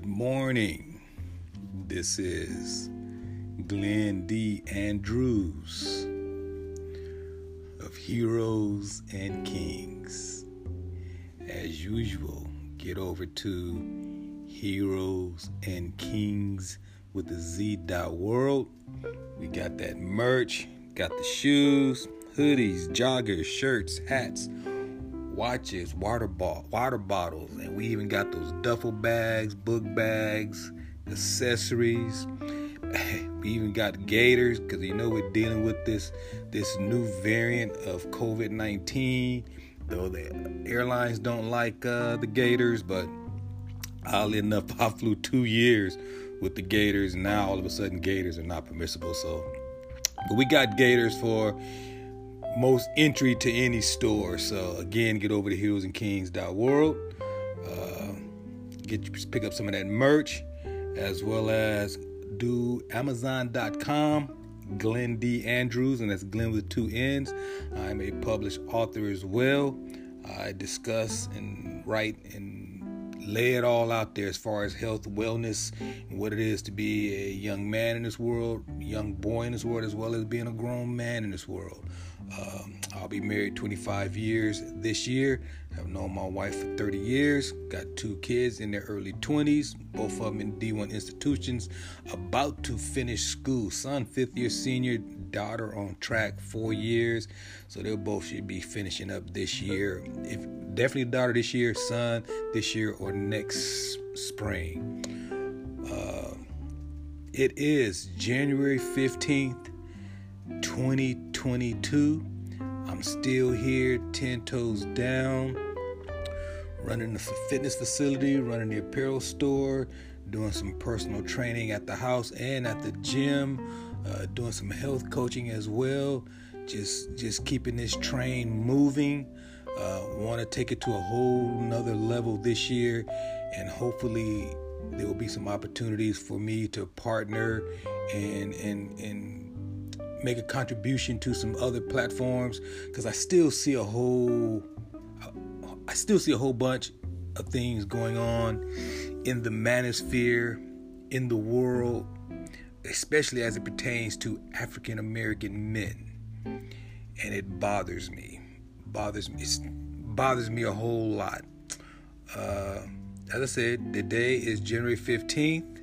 Good morning. This is Glenn D. Andrews of Heroes and Kings. As usual, get over to Heroes and Kings with the Z dot world. We got that merch, got the shoes, hoodies, joggers, shirts, hats watches, water ball, water bottles, and we even got those duffel bags, book bags, accessories. We even got gaiters because you know we're dealing with this this new variant of COVID nineteen. Though the airlines don't like uh, the gaiters, but oddly enough, I flew two years with the gaiters. And now all of a sudden, gaiters are not permissible. So, but we got gaiters for most entry to any store. So again, get over to heroesandkings.world. Uh, get pick up some of that merch, as well as do Amazon.com. Glenn D. Andrews, and that's Glenn with two N's. I'm a published author as well. I discuss and write and lay it all out there as far as health, wellness, and what it is to be a young man in this world, young boy in this world, as well as being a grown man in this world. Um, I'll be married 25 years this year. I've known my wife for 30 years. Got two kids in their early 20s, both of them in D1 institutions, about to finish school. Son, fifth year senior, daughter on track, four years. So they'll both should be finishing up this year. If definitely daughter this year, son this year or next spring. Uh, it is January 15th, 2022. I'm still here, 10 toes down, running the fitness facility, running the apparel store, doing some personal training at the house and at the gym, uh, doing some health coaching as well. Just, just keeping this train moving. Uh, Want to take it to a whole nother level this year, and hopefully there will be some opportunities for me to partner and and and make a contribution to some other platforms because I still see a whole I still see a whole bunch of things going on in the manosphere, in the world, especially as it pertains to African American men. And it bothers me. Bothers me. Bothers me a whole lot. Uh, as I said, the day is January 15th.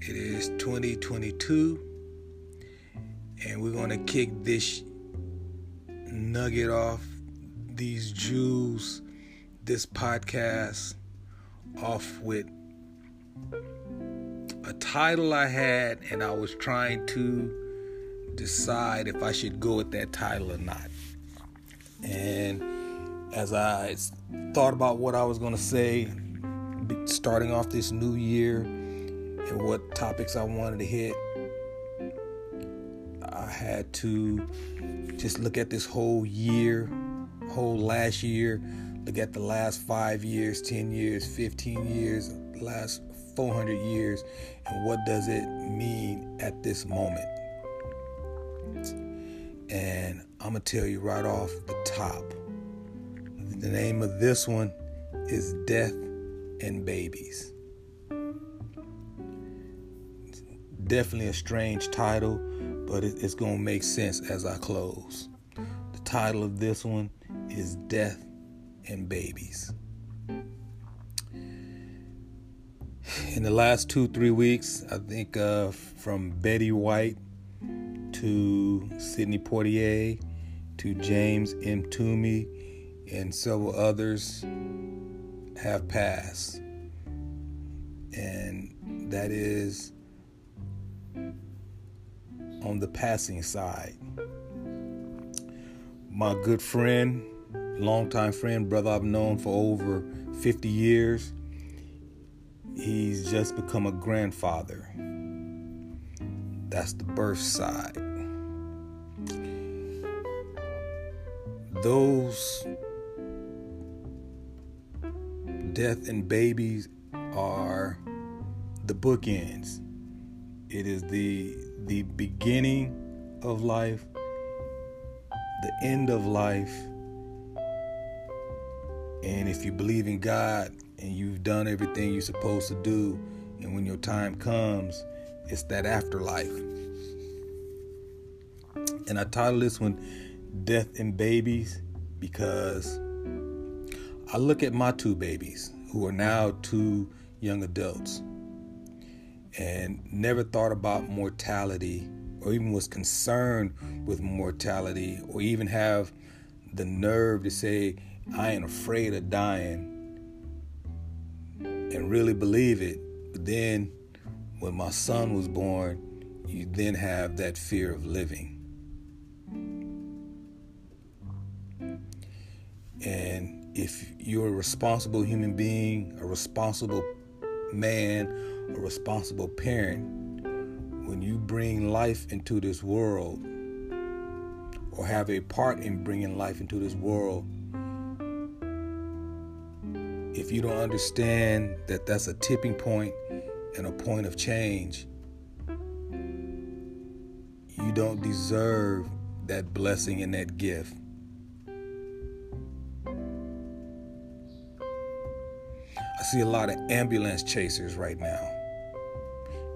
It is 2022 and we're going to kick this nugget off, these Jews, this podcast off with a title I had, and I was trying to decide if I should go with that title or not. And as I thought about what I was going to say, starting off this new year, and what topics I wanted to hit, I had to just look at this whole year, whole last year, look at the last five years, 10 years, 15 years, last 400 years, and what does it mean at this moment. And I'm going to tell you right off the top the name of this one is Death and Babies. Definitely a strange title but it's going to make sense as I close. The title of this one is Death and Babies. In the last two, three weeks, I think uh, from Betty White to Sidney Poitier, to James Mtume and several others have passed. And that is on the passing side. My good friend, longtime friend, brother I've known for over 50 years, he's just become a grandfather. That's the birth side. Those death and babies are the bookends. It is the the beginning of life, the end of life, and if you believe in God, and you've done everything you're supposed to do, and when your time comes, it's that afterlife. And I titled this one Death and Babies because I look at my two babies who are now two young adults and never thought about mortality or even was concerned with mortality or even have the nerve to say, I ain't afraid of dying and really believe it. But then when my son was born, you then have that fear of living. And if you're a responsible human being, a responsible man, a responsible parent, when you bring life into this world, or have a part in bringing life into this world, if you don't understand that that's a tipping point and a point of change, you don't deserve that blessing and that gift. See a lot of ambulance chasers right now.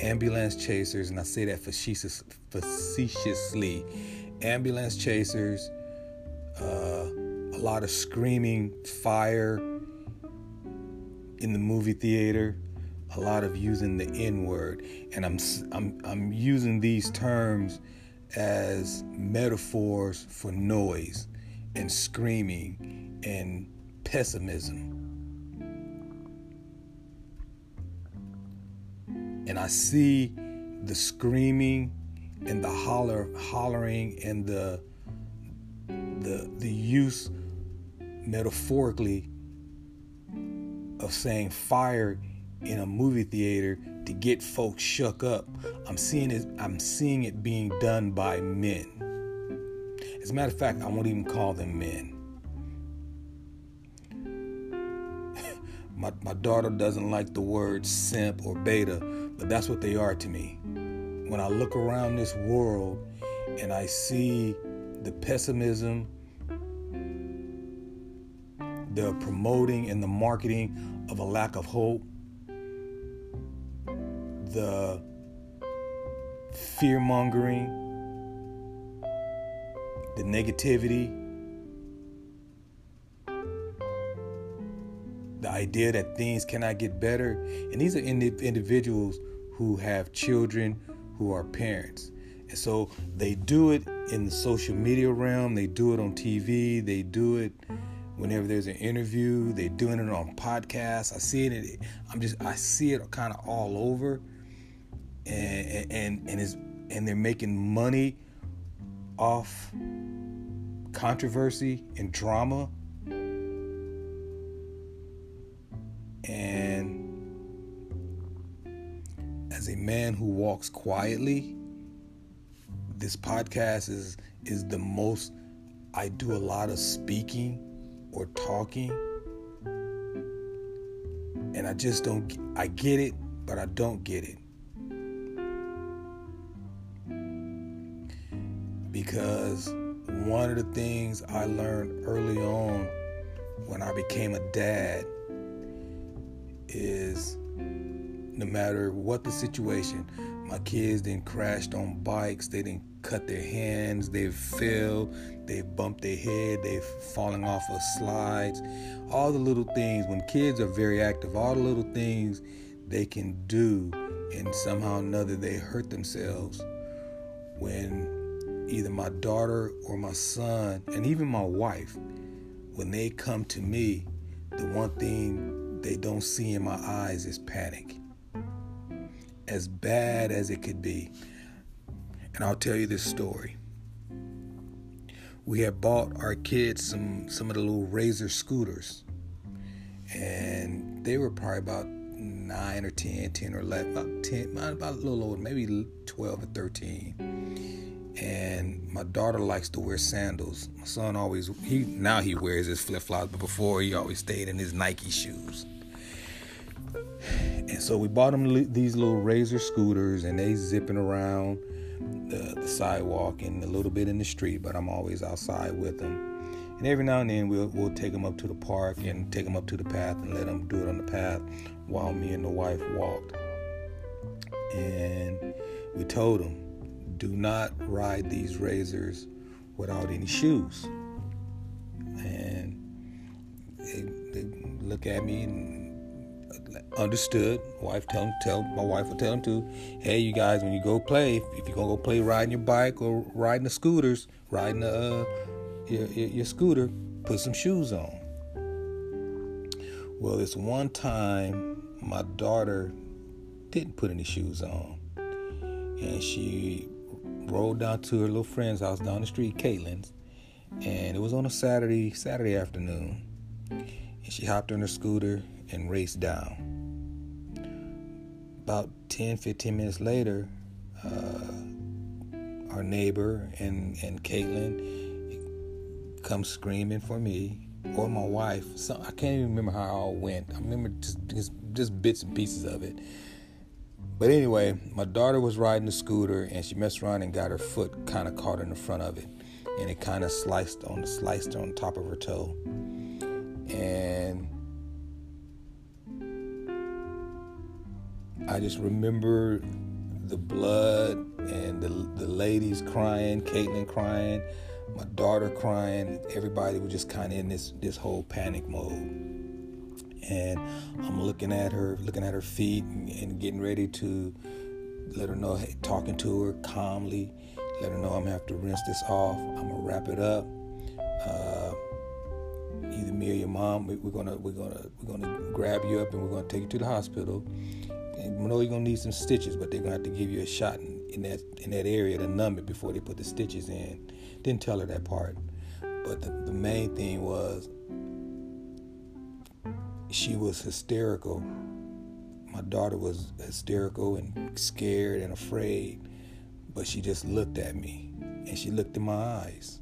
Ambulance chasers, and I say that facetious, facetiously. Ambulance chasers, uh, a lot of screaming fire in the movie theater, a lot of using the N word, and I'm I'm I'm using these terms as metaphors for noise and screaming and pessimism. And I see the screaming and the holler hollering and the the the use metaphorically of saying fire in a movie theater to get folks shook up. I'm seeing it I'm seeing it being done by men. As a matter of fact, I won't even call them men. My, my daughter doesn't like the word simp or beta, but that's what they are to me. When I look around this world and I see the pessimism, the promoting and the marketing of a lack of hope, the fear mongering, the negativity, idea that things cannot get better. And these are individuals who have children who are parents. And so they do it in the social media realm, they do it on TV, they do it whenever there's an interview, they're doing it on podcasts. I see it. I'm just I see it kind of all over, and and and is and they're making money off controversy and drama. And as a man who walks quietly, this podcast is is the most I do a lot of speaking or talking. And I just don't, I get it, but I don't get it. Because one of the things I learned early on when I became a dad is no matter what the situation, my kids didn't crashed on bikes, they didn't cut their hands, they've fell, they've bumped their head, they've fallen off of slides. All the little things, when kids are very active, all the little things they can do, and somehow or another they hurt themselves. When either my daughter or my son, and even my wife, when they come to me, the one thing they don't see in my eyes is panic. As bad as it could be. And I'll tell you this story. We had bought our kids some some of the little razor scooters. And they were probably about 9 or 10, 10 or 11, about 10, about a little older, maybe 12 or 13. And my daughter likes to wear sandals. My son always he now he wears his flip flops, but before he always stayed in his Nike shoes. And so we bought him these little razor scooters, and they zipping around the, the sidewalk and a little bit in the street, but I'm always outside with them. And And every now and then we'll we'll take them up to the park and take them up to the path and let them do it on the path while me and the wife walked. And we told them, do not ride these razors without any shoes. And they, they look at me and understood. Wife tell them, tell my wife will tell him too. Hey, you guys, when you go play, if you're gonna go play riding your bike or riding the scooters, riding the, uh, your, your, your scooter, put some shoes on. Well, this one time, my daughter didn't put any shoes on, and she rolled down to her little friend's house down the street, Caitlin's, and it was on a Saturday Saturday afternoon. And she hopped on her scooter and raced down. About 10, 15 minutes later, uh, our neighbor and, and Caitlin come screaming for me or my wife. So I can't even remember how it all went. I remember just, just, just bits and pieces of it. But anyway, my daughter was riding the scooter and she messed around and got her foot kind of caught in the front of it, and it kind of sliced on the sliced on top of her toe. And I just remember the blood and the the ladies crying, Caitlin crying, my daughter crying. Everybody was just kind of in this this whole panic mode and I'm looking at her, looking at her feet, and, and getting ready to let her know, hey, talking to her calmly, let her know I'm gonna have to rinse this off. I'm gonna wrap it up. Uh, either me or your mom, we're gonna we're gonna we're gonna grab you up and we're gonna take you to the hospital. And we know you're gonna need some stitches, but they're gonna have to give you a shot in, in that in that area to numb it before they put the stitches in. Didn't tell her that part, but the, the main thing was she was hysterical. My daughter was hysterical and scared and afraid, but she just looked at me and she looked in my eyes.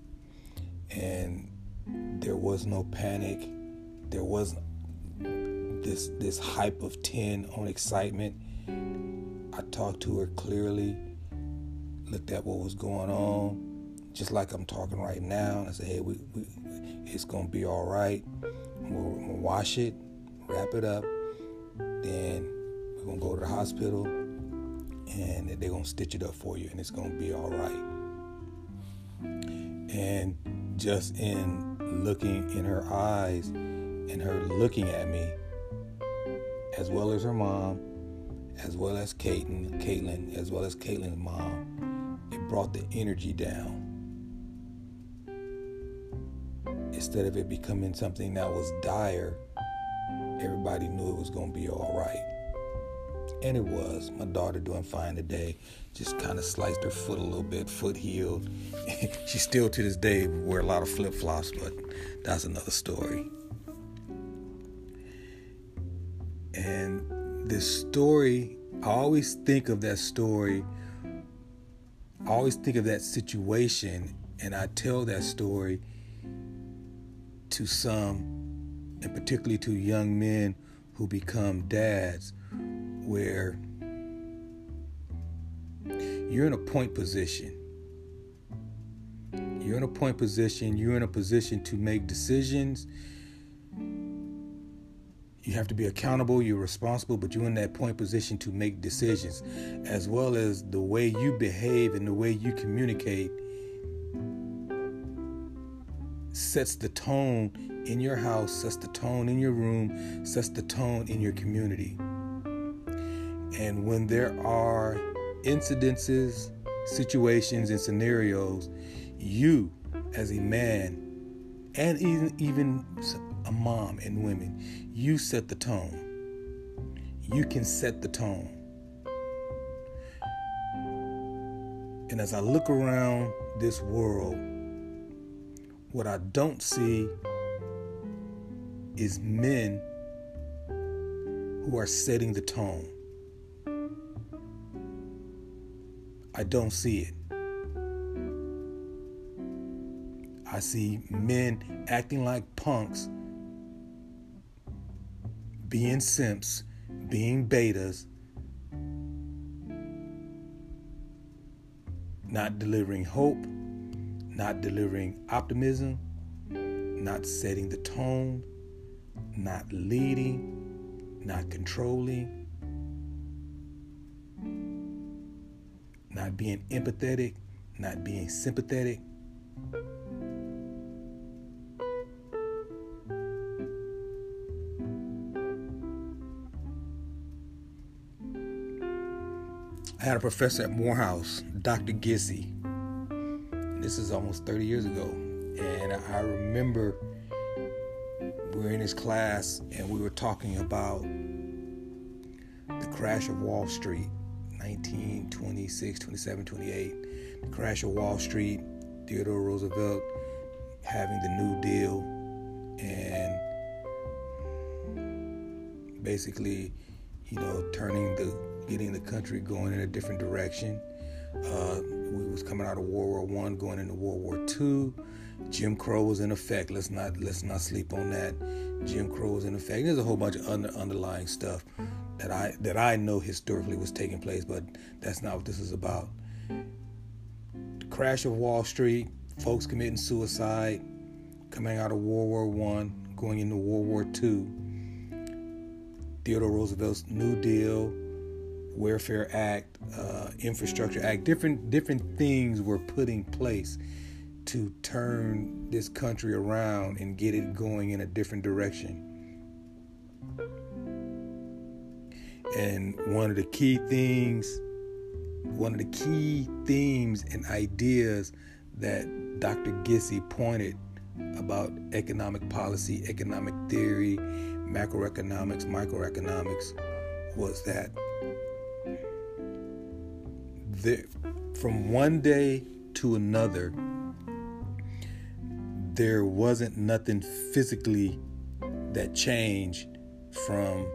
And there was no panic. There was this this hype of 10 on excitement. I talked to her clearly, looked at what was going on, just like I'm talking right now. I said, hey, we, we, it's going to be all right. We'll, we'll wash it wrap it up. Then we're gonna go to the hospital and they're gonna stitch it up for you and it's gonna be all right. And just in looking in her eyes and her looking at me, as well as her mom, as well as Caitlin, Caitlin, as well as Caitlin's mom, it brought the energy down. Instead of it becoming something that was dire, everybody knew it was going to be all right. And it was. My daughter doing fine today. Just kind of sliced her foot a little bit, foot healed. she still to this day wear a lot of flip flops, but that's another story. And this story, I always think of that story. I always think of that situation, and I tell that story to some and particularly to young men who become dads, where you're in a point position. You're in a point position, you're in a position to make decisions. You have to be accountable, you're responsible, but you're in that point position to make decisions, as well as the way you behave and the way you communicate sets the tone in your house, sets the tone in your room, sets the tone in your community. And when there are incidences, situations, and scenarios, you as a man, and even, even a mom and women, you set the tone. You can set the tone. And as I look around this world, what I don't see is men who are setting the tone. I don't see it. I see men acting like punks, being simps, being betas, not delivering hope, not delivering optimism, not setting the tone, not leading, not controlling, not being empathetic, not being sympathetic. I had a professor at Morehouse, Dr. Gissy. This is almost 30 years ago. And I remember we were in his class and we were talking about the crash of Wall Street, 1926, 27, 28. The crash of Wall Street, Theodore Roosevelt having the New Deal, and basically, you know, turning the getting the country going in a different direction. Uh, we was coming out of World War One, going into World War Two. Jim Crow was in effect. Let's not let's not sleep on that. Jim Crow was in effect. There's a whole bunch of under, underlying stuff that I that I know historically was taking place, but that's not what this is about. Crash of Wall Street, folks committing suicide, coming out of World War One, going into World War Two. Theodore Roosevelt's New Deal, Welfare Act, uh, Infrastructure Act, different different things were put in place to turn this country around and get it going in a different direction. And one of the key things, one of the key themes and ideas that Dr. Gissy pointed about economic policy, economic theory, macroeconomics, microeconomics was that from one day to another, there wasn't nothing physically that changed from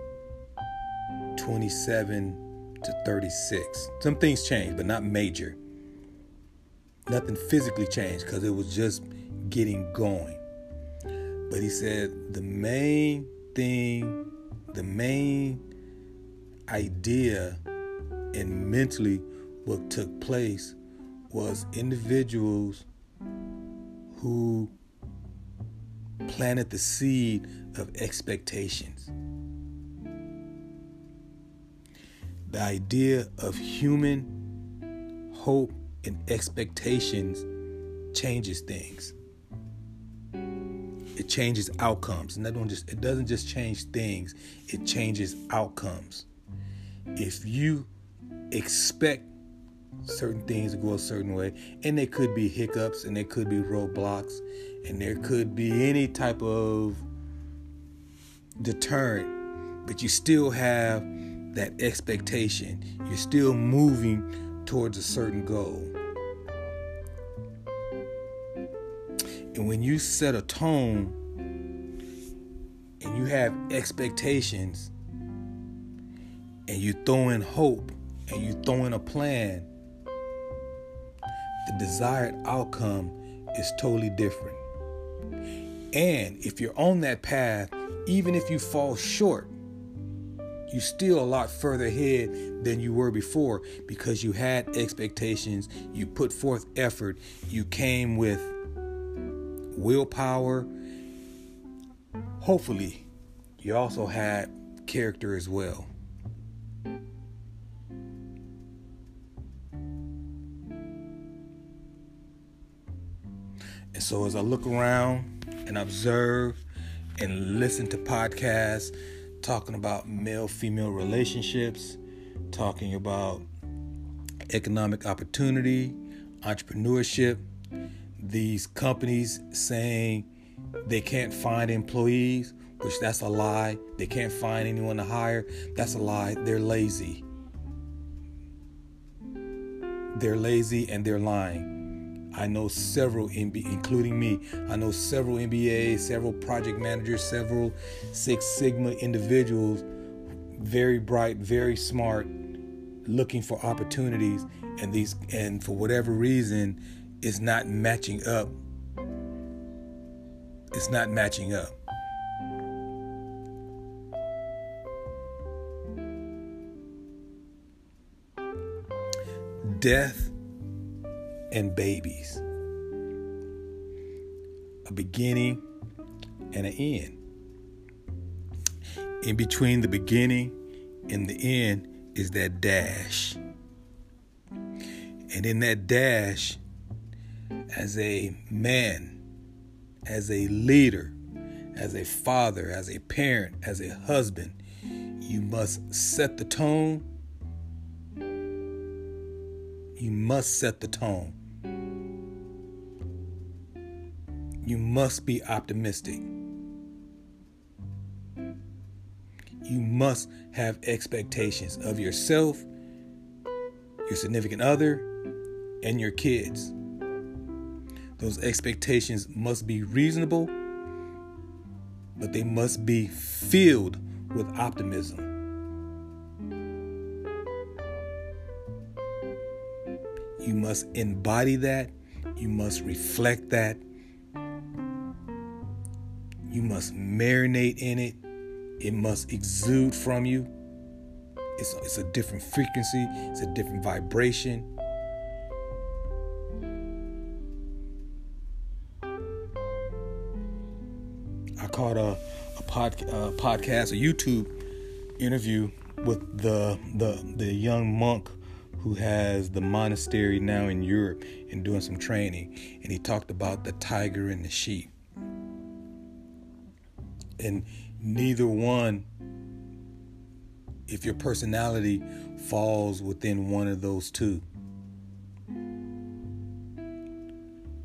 27 to 36. Some things changed, but not major. Nothing physically changed because it was just getting going. But he said the main thing, the main idea and mentally what took place was individuals who planted the seed of expectations. The idea of human hope and expectations changes things. It changes outcomes. And that don't just it doesn't just change things, it changes outcomes. If you expect certain things to go a certain way, and there could be hiccups and there could be roadblocks and there could be any type of deterrent, but you still have that expectation. You're still moving towards a certain goal. And when you set a tone and you have expectations and you throw in hope and you throw in a plan, the desired outcome is totally different. And if you're on that path, even if you fall short, you're still a lot further ahead than you were before because you had expectations, you put forth effort, you came with willpower. Hopefully, you also had character as well. And so as I look around and observe and listen to podcasts talking about male female relationships, talking about economic opportunity, entrepreneurship, these companies saying they can't find employees, which that's a lie. They can't find anyone to hire. That's a lie. They're lazy. They're lazy and they're lying. I know several, including me, I know several MBAs, several project managers, several Six Sigma individuals, very bright, very smart, looking for opportunities, and these, and for whatever reason, it's not matching up. It's not matching up. Death and babies. A beginning and an end. In between the beginning and the end is that dash. And in that dash, as a man, as a leader, as a father, as a parent, as a husband, you must set the tone. You must set the tone. You must be optimistic. You must have expectations of yourself, your significant other, and your kids. Those expectations must be reasonable, but they must be filled with optimism. Must embody that. You must reflect that. You must marinate in it. It must exude from you. It's, it's a different frequency, it's a different vibration. I caught a, a pod, uh, podcast, a YouTube interview with the, the the young monk who has the monastery now in Europe and doing some training, and he talked about the tiger and the sheep, and neither one. If your personality falls within one of those two,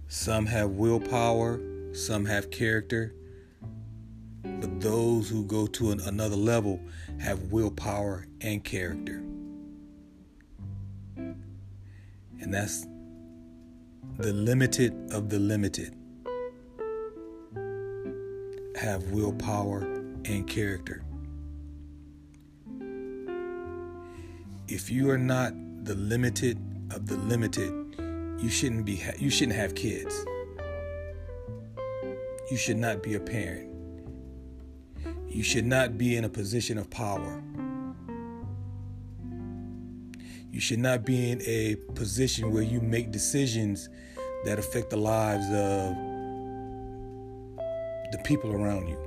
some have willpower, some have character, but those who go to an, another level have willpower and character. And that's the limited of the limited have willpower and character. If you are not the limited of the limited, you shouldn't be you shouldn't have kids. You should not be a parent. You should not be in a position of power. You should not be in a position where you make decisions that affect the lives of the people around you.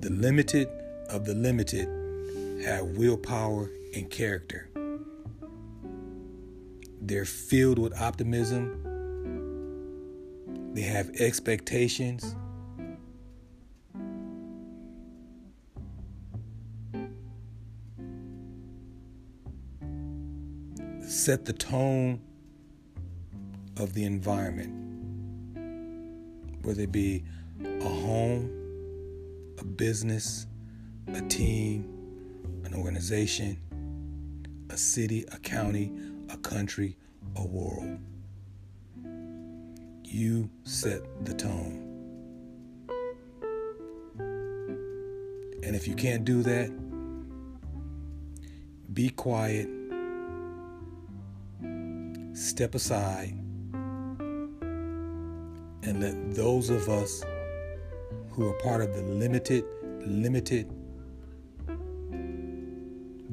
The limited of the limited have willpower and character. They're filled with optimism they have expectations. Set the tone of the environment, whether it be a home, a business, a team, an organization, a city, a county, a country, a world. You set the tone. And if you can't do that, be quiet, step aside, and let those of us who are part of the limited, limited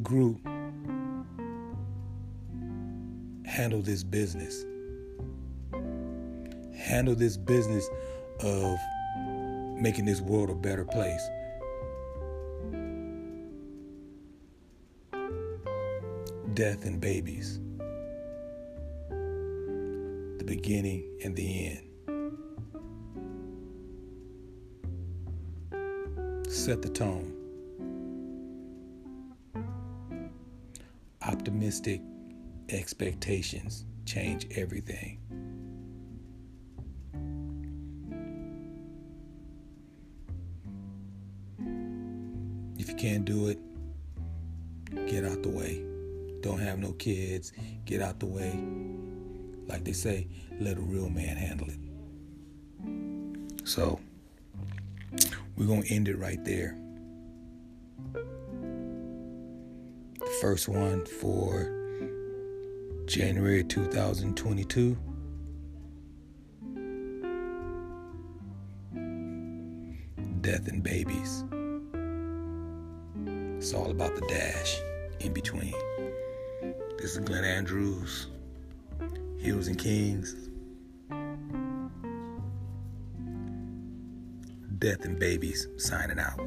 group handle this business handle this business of making this world a better place. Death and babies, beginning and the end. Set the tone. Optimistic expectations change everything. If you can't do it, get out the way. Don't have no kids, get out the way. Like they say, let a real man handle it. So, we're going to end it right there. The first one for January 2022. Death and babies. It's all about the dash in between. This is Glenn Andrews, Heroes and Kings, Death and Babies signing out.